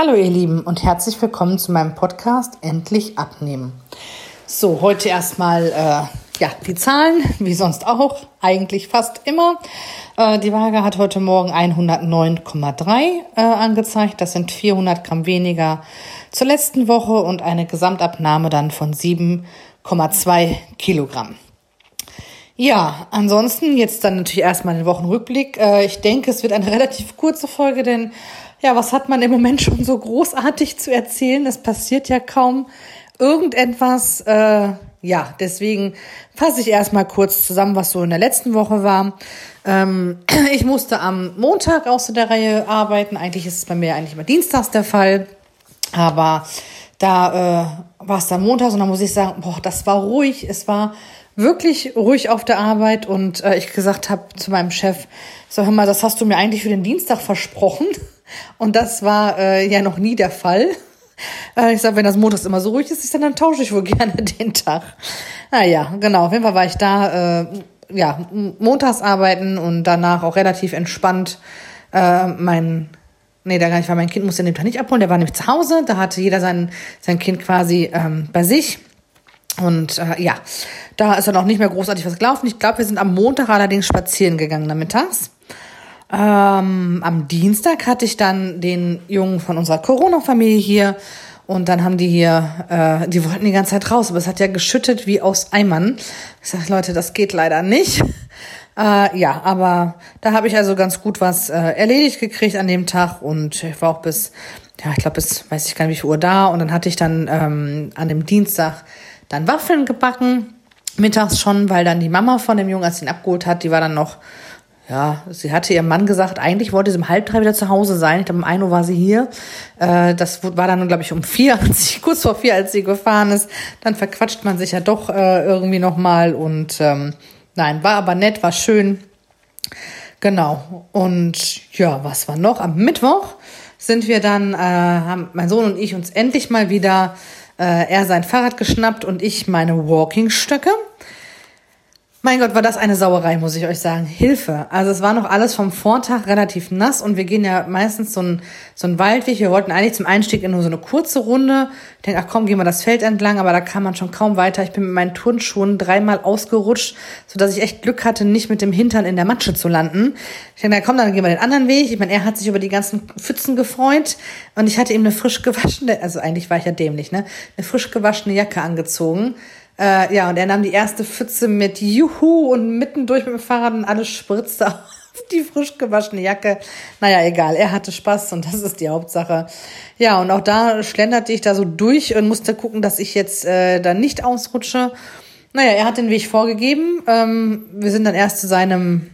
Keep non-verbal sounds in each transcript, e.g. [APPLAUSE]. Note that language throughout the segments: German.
Hallo ihr Lieben und herzlich willkommen zu meinem Podcast Endlich abnehmen. So, heute erstmal äh, ja, die Zahlen, wie sonst auch, eigentlich fast immer. Äh, die Waage hat heute Morgen 109,3 äh, angezeigt. Das sind 400 Gramm weniger zur letzten Woche und eine Gesamtabnahme dann von 7,2 Kilogramm. Ja, ansonsten jetzt dann natürlich erstmal den Wochenrückblick. Äh, ich denke, es wird eine [LAUGHS] relativ kurze Folge, denn ja, was hat man im Moment schon so großartig zu erzählen? Es passiert ja kaum irgendetwas. Äh, ja, deswegen fasse ich erstmal kurz zusammen, was so in der letzten Woche war. Ähm, [CLEARS THROAT] ich musste am Montag aus der Reihe arbeiten. Eigentlich ist es bei mir eigentlich immer dienstags der Fall. Aber da äh, war es dann montags und da muss ich sagen, boah, das war ruhig. Es war wirklich ruhig auf der Arbeit und äh, ich gesagt habe zu meinem Chef, so hör mal, das hast du mir eigentlich für den Dienstag versprochen. Und das war äh, ja noch nie der Fall. Äh, ich sage, wenn das montags immer so ruhig ist, dann tausche ich wohl [LAUGHS] gerne den Tag. Naja, genau, auf jeden Fall war ich da, äh, ja, montags arbeiten und danach auch relativ entspannt äh, mein Nee, da gar nicht, weil mein Kind musste den Tag nicht abholen, der war nämlich zu Hause, da hatte jeder sein, sein Kind quasi ähm, bei sich. Und äh, ja, da ist dann auch nicht mehr großartig was gelaufen. Ich glaube, wir sind am Montag allerdings spazieren gegangen nachmittags. Ähm, am Dienstag hatte ich dann den Jungen von unserer Corona-Familie hier und dann haben die hier, äh, die wollten die ganze Zeit raus, aber es hat ja geschüttet wie aus Eimern. Ich sage, Leute, das geht leider nicht. [LAUGHS] Äh, ja, aber da habe ich also ganz gut was äh, erledigt gekriegt an dem Tag und ich war auch bis, ja, ich glaube bis, weiß ich gar nicht wie viel Uhr da und dann hatte ich dann ähm, an dem Dienstag dann Waffeln gebacken, mittags schon, weil dann die Mama von dem Jungen, als sie ihn abgeholt hat, die war dann noch ja, sie hatte ihrem Mann gesagt, eigentlich wollte sie um halb drei wieder zu Hause sein. Ich glaube, um ein Uhr war sie hier. Äh, das war dann, glaube ich, um vier, [LAUGHS] kurz vor vier, als sie gefahren ist. Dann verquatscht man sich ja doch äh, irgendwie nochmal. Und ähm, nein, war aber nett, war schön. Genau. Und ja, was war noch? Am Mittwoch sind wir dann, äh, haben mein Sohn und ich uns endlich mal wieder, äh, er sein Fahrrad geschnappt und ich meine Walkingstöcke. Mein Gott, war das eine Sauerei, muss ich euch sagen. Hilfe. Also es war noch alles vom Vortag relativ nass und wir gehen ja meistens so ein, so ein Waldweg. Wir wollten eigentlich zum Einstieg in nur so eine kurze Runde. Ich denke, ach komm, gehen wir das Feld entlang, aber da kam man schon kaum weiter. Ich bin mit meinen Turnschuhen dreimal ausgerutscht, sodass ich echt Glück hatte, nicht mit dem Hintern in der Matsche zu landen. Ich denke, na komm, dann gehen wir den anderen Weg. Ich meine, er hat sich über die ganzen Pfützen gefreut und ich hatte ihm eine frisch gewaschene, also eigentlich war ich ja dämlich, ne? Eine frisch gewaschene Jacke angezogen äh, ja, und er nahm die erste Pfütze mit Juhu und mittendurch mit dem Fahrrad und alles spritzte [LAUGHS] auf die frisch gewaschene Jacke. Naja, egal, er hatte Spaß und das ist die Hauptsache. Ja, und auch da schlenderte ich da so durch und musste gucken, dass ich jetzt äh, da nicht ausrutsche. Naja, er hat den Weg vorgegeben. Ähm, wir sind dann erst zu seinem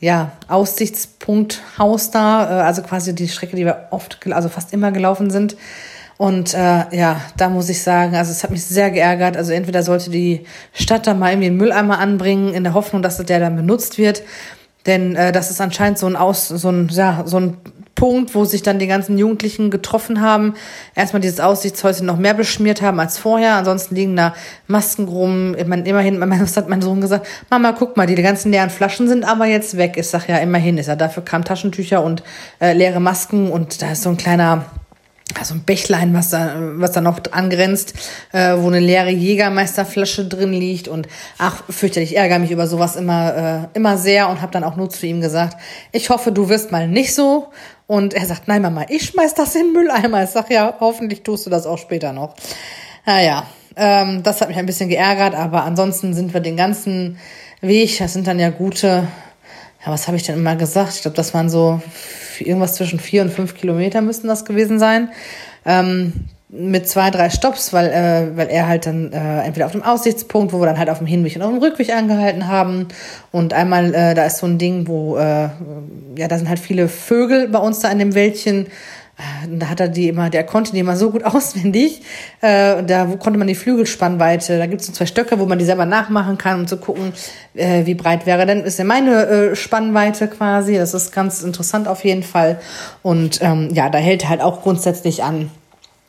ja, Aussichtspunkt Haus da, äh, also quasi die Strecke, die wir oft, also fast immer gelaufen sind. Und äh, ja, da muss ich sagen, also es hat mich sehr geärgert. Also entweder sollte die Stadt da mal irgendwie einen Mülleimer anbringen, in der Hoffnung, dass der dann benutzt wird. Denn äh, das ist anscheinend so ein Aus, so ein, ja, so ein Punkt, wo sich dann die ganzen Jugendlichen getroffen haben. Erstmal dieses Aussichtshäuschen noch mehr beschmiert haben als vorher. Ansonsten liegen da Masken rum. Meine, immerhin, was hat mein Sohn gesagt? Mama, guck mal, die ganzen leeren Flaschen sind aber jetzt weg. Ich sag ja, immerhin ist er. Dafür kamen Taschentücher und äh, leere Masken und da ist so ein kleiner also ein Bächlein, was da, was da noch angrenzt, äh, wo eine leere Jägermeisterflasche drin liegt und ach, fürchterlich, ich ärgere mich über sowas immer, äh, immer sehr und habe dann auch nur zu ihm gesagt, ich hoffe, du wirst mal nicht so. Und er sagt, nein, Mama, ich schmeiß das in den Mülleimer. Ich sag, ja, hoffentlich tust du das auch später noch. Naja, ähm, das hat mich ein bisschen geärgert, aber ansonsten sind wir den ganzen Weg, das sind dann ja gute, ja, was habe ich denn immer gesagt? Ich glaube, das waren so irgendwas zwischen vier und fünf Kilometer müssten das gewesen sein. Ähm, mit zwei, drei Stops, weil, äh, weil er halt dann äh, entweder auf dem Aussichtspunkt, wo wir dann halt auf dem Hinweg und auf dem Rückweg angehalten haben. Und einmal, äh, da ist so ein Ding, wo, äh, ja, da sind halt viele Vögel bei uns da in dem Wäldchen. Da hat er die immer, der konnte die immer so gut [LAUGHS] auswendig. Äh, da konnte man die Flügelspannweite, da gibt es so zwei Stöcke, wo man die selber nachmachen kann, um zu gucken, äh, wie breit wäre denn, ist ja meine äh, Spannweite quasi. Das ist ganz interessant auf jeden Fall. Und ähm, ja, da hält halt auch grundsätzlich an.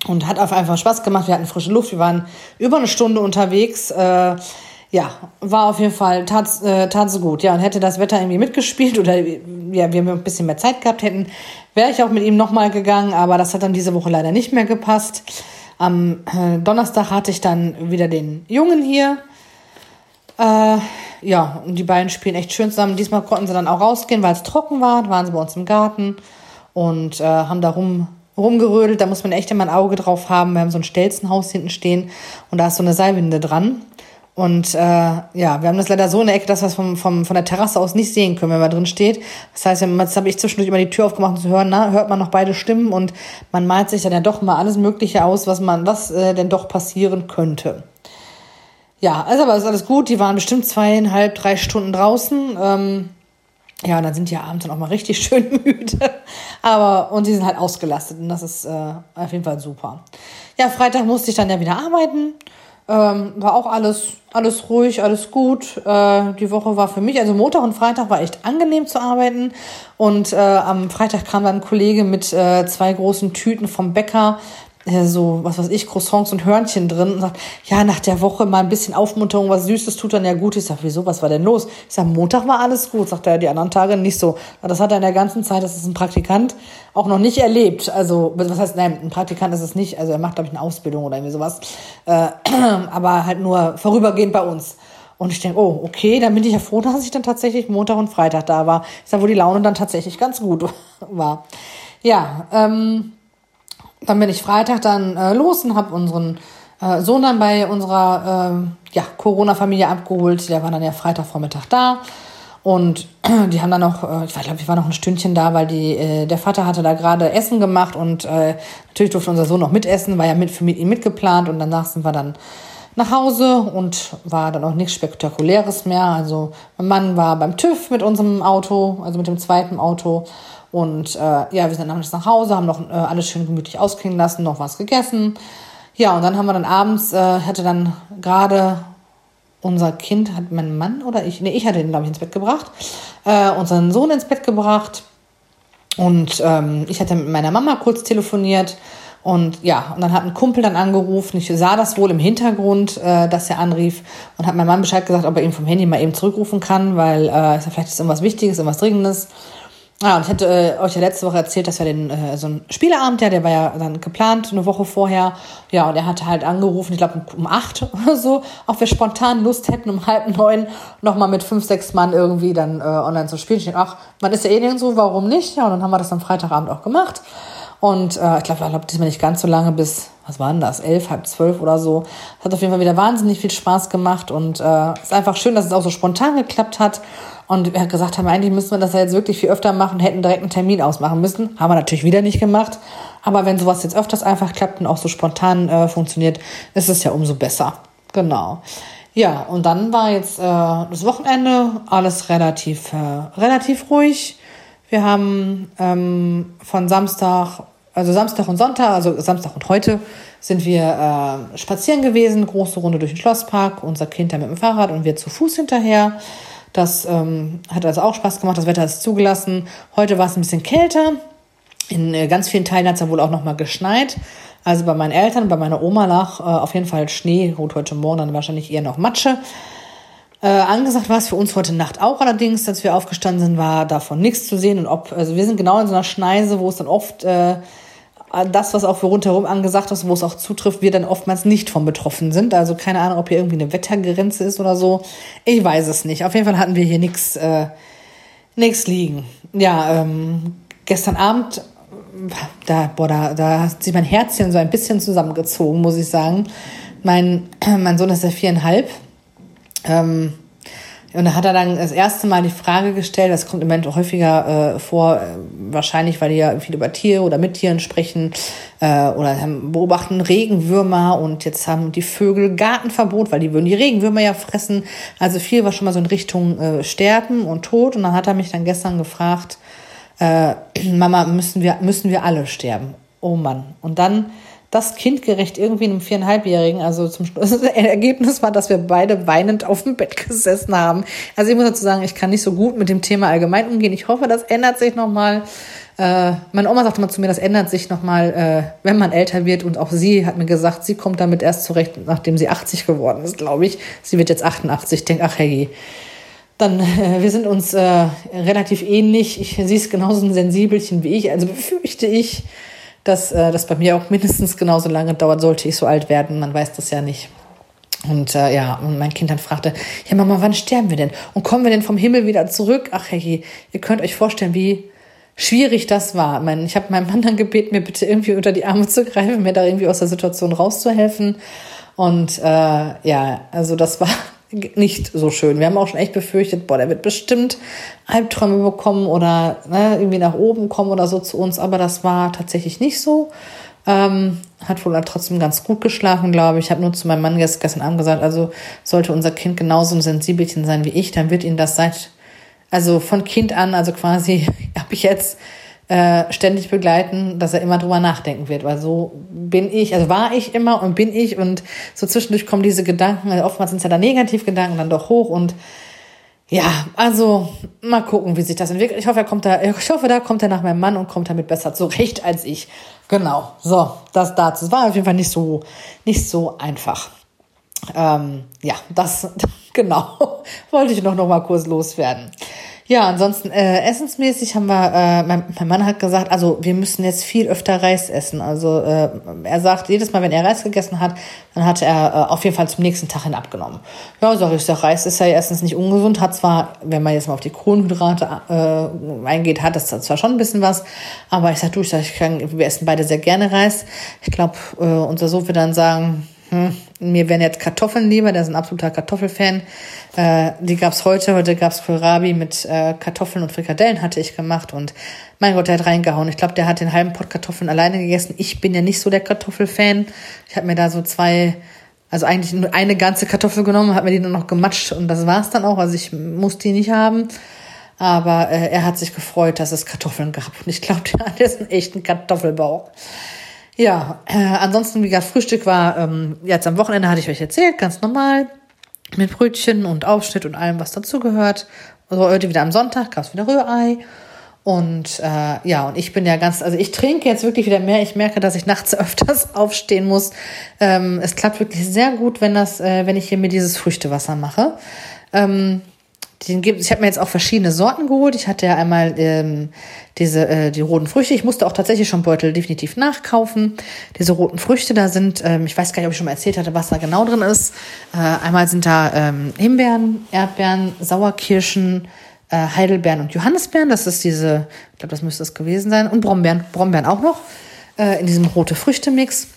Und hat auf einfach Spaß gemacht. Wir hatten frische Luft. Wir waren über eine Stunde unterwegs. Äh, ja, war auf jeden Fall, tat, äh, so gut. Ja, und hätte das Wetter irgendwie mitgespielt oder ja, wir ein bisschen mehr Zeit gehabt hätten, wäre ich auch mit ihm nochmal gegangen, aber das hat dann diese Woche leider nicht mehr gepasst. Am äh, Donnerstag hatte ich dann wieder den Jungen hier. Äh, ja, und die beiden spielen echt schön zusammen. Diesmal konnten sie dann auch rausgehen, weil es trocken war. Da waren sie bei uns im Garten und äh, haben da rum, rumgerödelt. Da muss man echt immer ein Auge drauf haben. Wir haben so ein Stelzenhaus hinten stehen und da ist so eine Seilwinde dran. Und äh, ja, wir haben das leider so in der Ecke, dass wir es vom, vom, von der Terrasse aus nicht sehen können, wenn man drin steht. Das heißt, jetzt habe ich zwischendurch immer die Tür aufgemacht, um zu hören, na, hört man noch beide Stimmen und man malt sich dann ja doch mal alles Mögliche aus, was man, was äh, denn doch passieren könnte. Ja, also aber ist alles gut. Die waren bestimmt zweieinhalb, drei Stunden draußen. Ähm, ja, und dann sind die ja abends dann auch mal richtig [LAUGHS] schön müde. Aber, und sie sind halt ausgelastet und das ist äh, auf jeden Fall super. Ja, Freitag musste ich dann ja wieder arbeiten. Ähm, war auch alles, alles ruhig, alles gut. Äh, die Woche war für mich, also Montag und Freitag war echt angenehm zu arbeiten. Und äh, am Freitag kam dann ein Kollege mit äh, zwei großen Tüten vom Bäcker so, was weiß ich, Croissants und Hörnchen drin und sagt, ja, nach der Woche mal ein bisschen Aufmunterung, was Süßes tut dann ja gut. Ich sag, wieso, was war denn los? Ich sag, Montag war alles gut, sagt er, die anderen Tage nicht so. Das hat er in der ganzen Zeit, das ist ein Praktikant, auch noch nicht erlebt. Also, was heißt, nein, ein Praktikant ist es nicht, also er macht, glaube ich, eine Ausbildung oder irgendwie sowas. Äh, [CLEARS THROAT] aber halt nur vorübergehend bei uns. Und ich denke, oh, okay, dann bin ich ja froh, dass ich dann tatsächlich Montag und Freitag da war. Ich sag, wo die Laune dann tatsächlich ganz gut [LAUGHS] war. Ja, ähm, dann bin ich Freitag dann äh, los und habe unseren äh, Sohn dann bei unserer äh, ja, Corona-Familie abgeholt. Der war dann ja Freitagvormittag da. Und [CLEARS THROAT] die haben dann noch, äh, ich glaube, ich war noch ein Stündchen da, weil die, äh, der Vater hatte da gerade Essen gemacht und äh, natürlich durfte unser Sohn noch mitessen, war ja mit für ihn mitgeplant und danach sind wir dann nach Hause und war dann auch nichts Spektakuläres mehr. Also mein Mann war beim TÜV mit unserem Auto, also mit dem zweiten Auto und äh, ja, wir sind dann nach Hause, haben noch äh, alles schön gemütlich ausklingen lassen, noch was gegessen. Ja, und dann haben wir dann abends, äh, hatte dann gerade unser Kind, hat mein Mann oder ich, nee, ich hatte ihn, glaube ich, ins Bett gebracht, äh, unseren Sohn ins Bett gebracht. Und ähm, ich hatte mit meiner Mama kurz telefoniert. Und ja, und dann hat ein Kumpel dann angerufen. Ich sah das wohl im Hintergrund, äh, dass er anrief und hat meinem Mann Bescheid gesagt, ob er ihn vom Handy mal eben zurückrufen kann, weil äh, vielleicht ist irgendwas Wichtiges, irgendwas Dringendes. Ah, und ich hatte äh, euch ja letzte Woche erzählt, dass wir den äh, so ein Spieleabend, ja, der war ja dann geplant eine Woche vorher. Ja, und er hatte halt angerufen, ich glaube um acht [LAUGHS] oder so, ob wir spontan Lust hätten, um halb neun nochmal mit fünf, sechs Mann irgendwie dann äh, online zu spielen. Ich denke, ach, man ist ja eh nirgendwo, warum nicht? Ja, und dann haben wir das am Freitagabend auch gemacht. Und äh, ich glaube, ich glaube diesmal nicht ganz so lange bis, was war denn das, elf, halb zwölf oder so. Hat auf jeden Fall wieder wahnsinnig viel Spaß gemacht und äh, ist einfach schön, dass es auch so spontan geklappt hat. Und wir gesagt haben, eigentlich müssen wir das ja jetzt wirklich viel öfter machen, hätten direkt einen Termin ausmachen müssen. Haben wir natürlich wieder nicht gemacht. Aber wenn sowas jetzt öfters einfach klappt und auch so spontan äh, funktioniert, ist es ja umso besser. Genau. Ja, und dann war jetzt äh, das Wochenende alles relativ, äh, relativ ruhig. Wir haben ähm, von Samstag, also Samstag und Sonntag, also Samstag und heute, sind wir äh, spazieren gewesen, große Runde durch den Schlosspark, unser Kind da mit dem Fahrrad und wir zu Fuß hinterher. Das ähm, hat also auch Spaß gemacht. Das Wetter ist zugelassen. Heute war es ein bisschen kälter. In äh, ganz vielen Teilen hat es ja wohl auch noch mal geschneit. Also bei meinen Eltern, bei meiner Oma lag äh, auf jeden Fall Schnee. Gut, heute Morgen dann wahrscheinlich eher noch Matsche. Äh, angesagt war es für uns heute Nacht auch allerdings, als wir aufgestanden sind, war davon nichts zu sehen. Und ob, also wir sind genau in so einer Schneise, wo es dann oft äh, das, was auch für rundherum angesagt ist, wo es auch zutrifft, wir dann oftmals nicht von betroffen sind. Also keine Ahnung, ob hier irgendwie eine Wettergrenze ist oder so. Ich weiß es nicht. Auf jeden Fall hatten wir hier nichts äh, nix liegen. Ja, ähm, gestern Abend, da, boah, da, da hat sich mein Herzchen so ein bisschen zusammengezogen, muss ich sagen. Mein, [CLEARS THROAT] mein Sohn ist ja viereinhalb. Ähm, und da hat er dann das erste Mal die Frage gestellt, das kommt im Moment häufiger äh, vor, äh, wahrscheinlich, weil die ja viel über Tiere oder mit Tieren sprechen äh, oder beobachten Regenwürmer und jetzt haben die Vögel Gartenverbot, weil die würden die Regenwürmer ja fressen. Also viel war schon mal so in Richtung äh, Sterben und Tod. Und dann hat er mich dann gestern gefragt, äh, [CLEARS THROAT] Mama, müssen wir, müssen wir alle sterben? Oh Mann. Und dann das kindgerecht irgendwie einem viereinhalbjährigen. Also zum Schluss, [LAUGHS] das Ergebnis war, dass wir beide weinend auf dem Bett gesessen haben. Also ich muss dazu sagen, ich kann nicht so gut mit dem Thema allgemein umgehen. Ich hoffe, das ändert sich nochmal. Äh, meine Oma sagte mal zu mir, das ändert sich nochmal, äh, wenn man älter wird. Und auch sie hat mir gesagt, sie kommt damit erst zurecht, nachdem sie 80 geworden ist, glaube ich. Sie wird jetzt 88. Ich denke, ach hey, dann, äh, wir sind uns äh, relativ ähnlich. Ich, sie ist genauso ein Sensibelchen wie ich. Also befürchte ich, dass äh, das bei mir auch mindestens genauso lange dauert, sollte ich so alt werden. Man weiß das ja nicht. Und äh, ja, und mein Kind dann fragte, ja Mama, wann sterben wir denn? Und kommen wir denn vom Himmel wieder zurück? Ach hey, ihr könnt euch vorstellen, wie schwierig das war. Ich, meine, ich habe meinem Mann dann gebeten, mir bitte irgendwie unter die Arme zu greifen, mir da irgendwie aus der Situation rauszuhelfen. Und äh, ja, also das war nicht so schön. Wir haben auch schon echt befürchtet, boah, der wird bestimmt Albträume bekommen oder ne, irgendwie nach oben kommen oder so zu uns. Aber das war tatsächlich nicht so. Ähm, hat wohl trotzdem ganz gut geschlafen, glaube ich. Ich habe nur zu meinem Mann gestern Abend gesagt, also sollte unser Kind genauso ein Sensibelchen sein wie ich, dann wird ihn das seit, also von Kind an, also quasi [LAUGHS] habe ich jetzt äh, ständig begleiten, dass er immer drüber nachdenken wird, weil so bin ich, also war ich immer und bin ich und so zwischendurch kommen diese Gedanken, also oftmals sind es ja dann Negativgedanken dann doch hoch und ja, also mal gucken, wie sich das entwickelt. Ich hoffe, er kommt da, ich hoffe, da kommt er nach meinem Mann und kommt damit besser zurecht als ich. Genau. So, das dazu. Es war auf jeden Fall nicht so, nicht so einfach. Ähm, ja, das, [LAUGHS] genau, wollte ich noch, noch mal kurz loswerden. Ja, ansonsten äh, essensmäßig haben wir, äh, mein, mein Mann hat gesagt, also wir müssen jetzt viel öfter Reis essen. Also äh, er sagt, jedes Mal, wenn er Reis gegessen hat, dann hat er äh, auf jeden Fall zum nächsten Tag hin abgenommen. Ja, sag ich, sag, Reis ist ja erstens nicht ungesund, hat zwar, wenn man jetzt mal auf die Kohlenhydrate äh, eingeht, hat das zwar schon ein bisschen was, aber ich sag, du, ich, sag, ich kann, wir essen beide sehr gerne Reis. Ich glaube, äh, unser Sohn wird dann sagen, hm, mir wären jetzt Kartoffeln lieber, der ist ein absoluter Kartoffelfan. Äh, die gab's heute, heute gab's Kohlrabi mit äh, Kartoffeln und Frikadellen hatte ich gemacht und mein Gott, der hat reingehauen. Ich glaube, der hat den halben Pott Kartoffeln alleine gegessen. Ich bin ja nicht so der Kartoffelfan. Ich habe mir da so zwei, also eigentlich nur eine ganze Kartoffel genommen, habe mir die nur noch gematscht und das war's dann auch. Also ich muss die nicht haben. Aber äh, er hat sich gefreut, dass es Kartoffeln gab. Und ich glaube, der hat jetzt einen echten Kartoffelbauch. Ja, äh, ansonsten, wie gesagt, Frühstück war ähm, jetzt am Wochenende, hatte ich euch erzählt, ganz normal. Mit Brötchen und Aufschnitt und allem, was dazugehört. Also heute wieder am Sonntag gab es wieder Rührei. Und äh, ja, und ich bin ja ganz, also ich trinke jetzt wirklich wieder mehr. Ich merke, dass ich nachts [LAUGHS] öfters aufstehen muss. Ähm, es klappt wirklich sehr gut, wenn das, äh, wenn ich hier mir dieses Früchtewasser mache. Ähm, den gibt, ich habe mir jetzt auch verschiedene Sorten geholt. Ich hatte ja einmal ähm, diese äh, die roten Früchte. Ich musste auch tatsächlich schon Beutel definitiv nachkaufen. Diese roten Früchte, da sind, ähm, ich weiß gar nicht, ob ich schon mal erzählt hatte, was da genau drin ist. Äh, einmal sind da ähm, Himbeeren, Erdbeeren, Sauerkirschen, äh, Heidelbeeren und Johannisbeeren. Das ist diese, ich glaube, das müsste es gewesen sein. Und Brombeeren, Brombeeren auch noch äh, in diesem rote Früchte-Mix.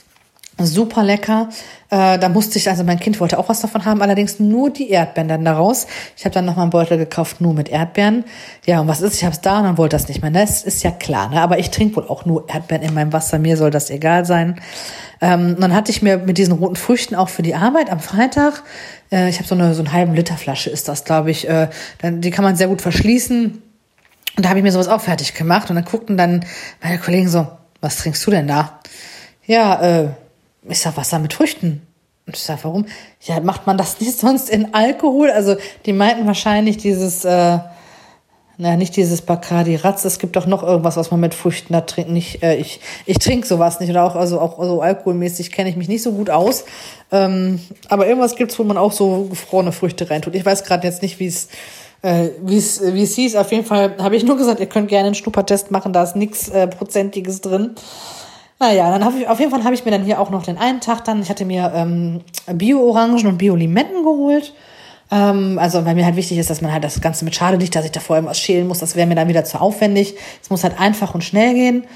Super lecker. Äh, da musste ich, also mein Kind wollte auch was davon haben, allerdings nur die Erdbeeren dann daraus. Ich habe dann nochmal einen Beutel gekauft, nur mit Erdbeeren. Ja, und was ist? Ich habe es da und dann wollte das nicht mehr. Das ist ja klar, ne? aber ich trinke wohl auch nur Erdbeeren in meinem Wasser. Mir soll das egal sein. Ähm, dann hatte ich mir mit diesen roten Früchten auch für die Arbeit am Freitag, äh, ich habe so eine so eine halben Liter Flasche ist das, glaube ich. Äh, dann, die kann man sehr gut verschließen. Und da habe ich mir sowas auch fertig gemacht. Und dann guckten dann meine Kollegen so, was trinkst du denn da? Ja, äh, ich sag, Wasser mit Früchten. Und ich sag, warum? Ja, macht man das nicht [LAUGHS] sonst in Alkohol? Also, die meinten wahrscheinlich dieses, äh, naja, nicht dieses Bacardi Ratz. Es gibt doch noch irgendwas, was man mit Früchten da trinkt. Nicht, äh, ich, ich trinke sowas nicht. Oder auch, also auch so alkoholmäßig kenne ich mich nicht so gut aus. Ähm, aber irgendwas gibt's, wo man auch so gefrorene Früchte reintut. Ich weiß gerade jetzt nicht, wie es äh, wie es hieß. Auf jeden Fall habe ich nur gesagt, ihr könnt gerne einen Schnuppertest machen. Da ist nichts äh, Prozentiges drin. Naja, dann habe ich, auf jeden Fall habe ich mir dann hier auch noch den einen Tag dann, ich hatte mir ähm, Bio-Orangen und Bio-Limetten geholt. Ähm, also, weil mir halt wichtig ist, dass man halt das Ganze mit Schade nicht, dass ich da vorher was schälen muss, das wäre mir dann wieder zu aufwendig. Es muss halt einfach und schnell gehen.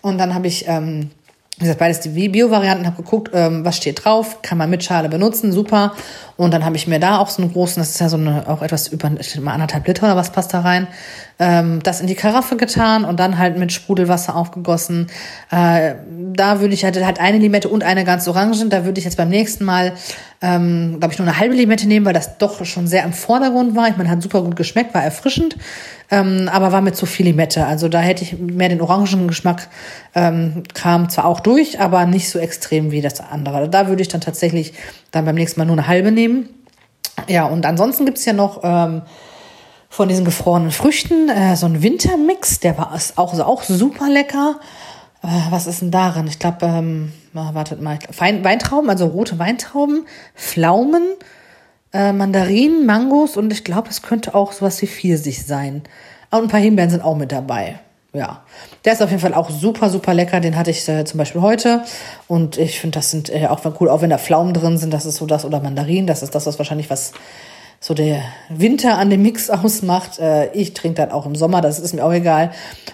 Und dann habe ich, ähm, wie gesagt, beides die Bio-Varianten, habe geguckt, ähm, was steht drauf, kann man mit Schale benutzen, super. Und dann habe ich mir da auch so einen großen, das ist ja so eine, auch etwas über mal anderthalb Liter oder was passt da rein, ähm, das in die Karaffe getan und dann halt mit Sprudelwasser aufgegossen. Äh, da würde ich halt, halt eine Limette und eine ganz Orange. Da würde ich jetzt beim nächsten Mal, ähm, glaube ich, nur eine halbe Limette nehmen, weil das doch schon sehr im Vordergrund war. Ich meine, hat super gut geschmeckt, war erfrischend, ähm, aber war mit zu viel Limette. Also da hätte ich mehr den Orangengeschmack ähm, kam zwar auch durch, aber nicht so extrem wie das andere. Da würde ich dann tatsächlich dann beim nächsten Mal nur eine halbe nehmen. Ja, und ansonsten gibt's ja noch ähm, von diesen gefrorenen Früchten, äh, so ein Wintermix, der war auch, auch super lecker. Äh, was ist denn darin? Ich glaube, ähm, wartet mal, Wein, Weintrauben, also rote Weintrauben, Pflaumen, äh, Mandarinen, Mangos und ich glaube, es könnte auch sowas wie Pfirsich sein. Und ein paar Himbeeren sind auch mit dabei. Ja, der ist auf jeden Fall auch super, super lecker. Den hatte ich äh, zum Beispiel heute. Und ich finde, das sind äh, auch cool, auch wenn da Pflaumen drin sind, das ist so das, oder Mandarinen, das ist das, was wahrscheinlich was so der Winter an dem Mix ausmacht. Äh, ich trinke dann auch im Sommer, das ist mir auch egal.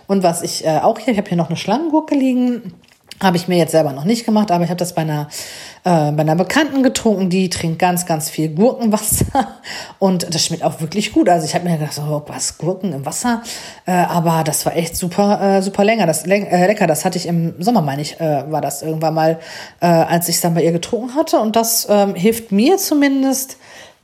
Und was ich äh, auch hier, ich habe hier noch eine Schlangengurke liegen. Habe ich mir jetzt selber noch nicht gemacht, aber ich habe das bei einer, äh, bei einer Bekannten getrunken, die trinkt ganz, ganz viel Gurkenwasser [LAUGHS] und das schmeckt auch wirklich gut. Also ich habe mir gedacht, oh, was, Gurken im Wasser? Äh, aber das war echt super, äh, super länger, das, äh, lecker. Das hatte ich im Sommer, meine ich, äh, war das irgendwann mal, äh, als ich es dann bei ihr getrunken hatte und das ähm, hilft mir zumindest,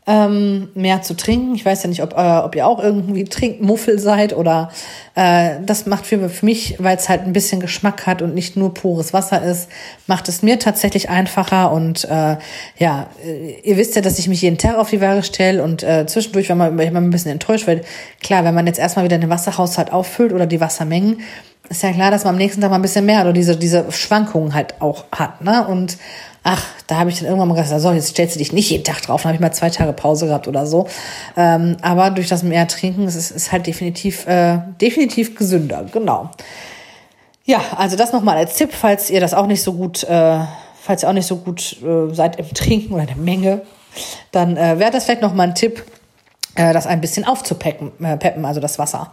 ähm, mehr zu trinken. Ich weiß ja nicht, ob, äh, ob ihr auch irgendwie Trinkmuffel seid oder äh, das macht für, für mich, weil es halt ein bisschen Geschmack hat und nicht nur pures Wasser ist, macht es mir tatsächlich einfacher und äh, ja, äh, ihr wisst ja, dass ich mich jeden Tag auf die Waage stelle und äh, zwischendurch wenn man, man ein bisschen enttäuscht, weil klar, wenn man jetzt erstmal wieder den Wasserhaushalt auffüllt oder die Wassermengen, ist ja klar, dass man am nächsten Tag mal ein bisschen mehr oder diese, diese Schwankungen halt auch hat. Ne? Und ach, da habe ich dann irgendwann mal gesagt, so, jetzt stellst du dich nicht jeden Tag drauf. Dann habe ich mal zwei Tage Pause gehabt oder so. Ähm, aber durch das mehr Trinken ist es halt definitiv, äh, definitiv gesünder. Genau. Ja, also das nochmal als Tipp, falls ihr das auch nicht so gut, äh, falls ihr auch nicht so gut äh, seid im Trinken oder in der Menge, dann äh, wäre das vielleicht nochmal ein Tipp, äh, das ein bisschen aufzupeppen, äh, peppen, also das Wasser.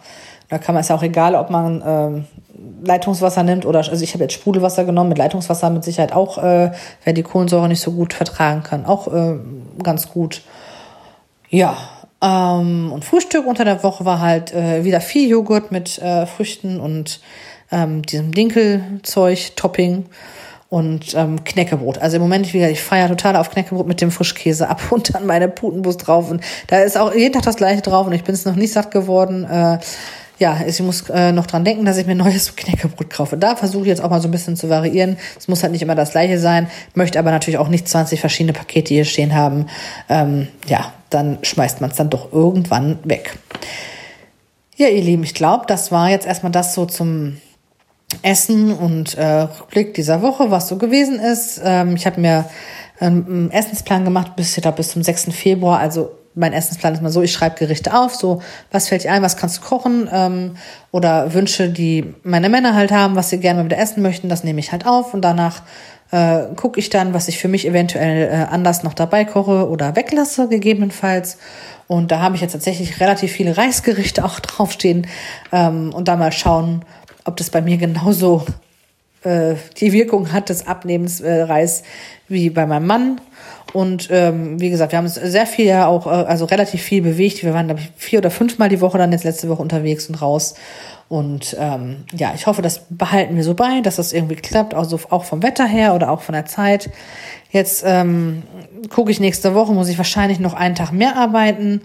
Da kann man es ja auch egal, ob man äh, Leitungswasser nimmt oder also ich habe jetzt Sprudelwasser genommen, mit Leitungswasser mit Sicherheit auch, äh, wer die Kohlensäure nicht so gut vertragen kann, auch äh, ganz gut. Ja, ähm, und Frühstück unter der Woche war halt äh, wieder viel Joghurt mit äh, Früchten und ähm, diesem Dinkelzeug, Topping und ähm, Knäckebrot. Also im Moment, wie ich feiere total auf Knäckebrot mit dem Frischkäse ab und dann meine Putenbus drauf. Und da ist auch jeden Tag das gleiche drauf und ich bin es noch nicht satt geworden. Äh, ja, ich muss äh, noch dran denken, dass ich mir neues [LAUGHS] Knäckebrot kaufe. Da versuche ich jetzt auch mal so ein bisschen zu variieren. Es muss halt nicht immer das gleiche sein, möchte aber natürlich auch nicht 20 verschiedene Pakete hier stehen haben. Ähm, ja, dann schmeißt man es dann doch irgendwann weg. Ja, ihr Lieben, ich glaube, das war jetzt erstmal das so zum Essen und äh, Rückblick dieser Woche, was so gewesen ist. Ähm, ich habe mir einen Essensplan gemacht bis, ich bis zum 6. Februar. Also mein Essensplan ist mal so, ich schreibe Gerichte auf, so was fällt dir ein, was kannst du kochen ähm, oder Wünsche, die meine Männer halt haben, was sie gerne mal wieder essen möchten, das nehme ich halt auf und danach äh, gucke ich dann, was ich für mich eventuell äh, anders noch dabei koche oder weglasse, gegebenenfalls. Und da habe ich jetzt tatsächlich relativ viele Reisgerichte auch [LAUGHS] draufstehen ähm, und da mal schauen, ob das bei mir genauso äh, die Wirkung hat des Abnehmens äh, Reis wie bei meinem Mann. Und ähm, wie gesagt, wir haben uns sehr viel ja auch, äh, also relativ viel bewegt. Wir waren, glaube ich, vier oder fünfmal die Woche dann jetzt letzte Woche unterwegs und raus. Und ähm, ja, ich hoffe, das behalten wir so bei, dass das irgendwie klappt, also auch vom Wetter her oder auch von der Zeit. Jetzt ähm, gucke ich nächste Woche, muss ich wahrscheinlich noch einen Tag mehr arbeiten.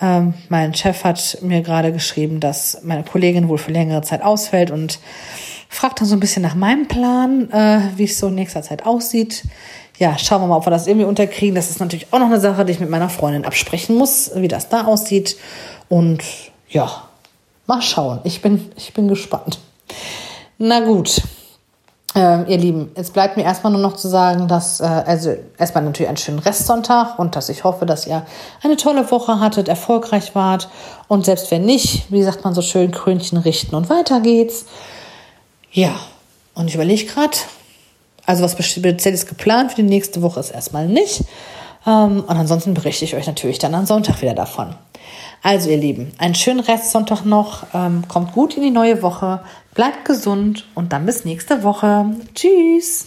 Ähm, mein Chef hat mir gerade geschrieben, dass meine Kollegin wohl für längere Zeit ausfällt und fragt dann so ein bisschen nach meinem Plan, äh, wie es so in nächster Zeit aussieht. Ja, schauen wir mal, ob wir das irgendwie unterkriegen. Das ist natürlich auch noch eine Sache, die ich mit meiner Freundin absprechen muss, wie das da aussieht. Und ja, mal schauen. Ich bin, ich bin gespannt. Na gut. Ähm, ihr Lieben, jetzt bleibt mir erstmal nur noch zu sagen, dass, äh, also erstmal natürlich einen schönen Restsonntag und dass ich hoffe, dass ihr eine tolle Woche hattet, erfolgreich wart und selbst wenn nicht, wie sagt man so schön, Krönchen richten und weiter geht's. Ja, und ich überlege gerade, also was Spezielles geplant für die nächste Woche ist erstmal nicht. Ähm, und ansonsten berichte ich euch natürlich dann am Sonntag wieder davon. Also ihr Lieben, einen schönen Restsonntag noch. Ähm, kommt gut in die neue Woche. Bleibt gesund und dann bis nächste Woche. Tschüss.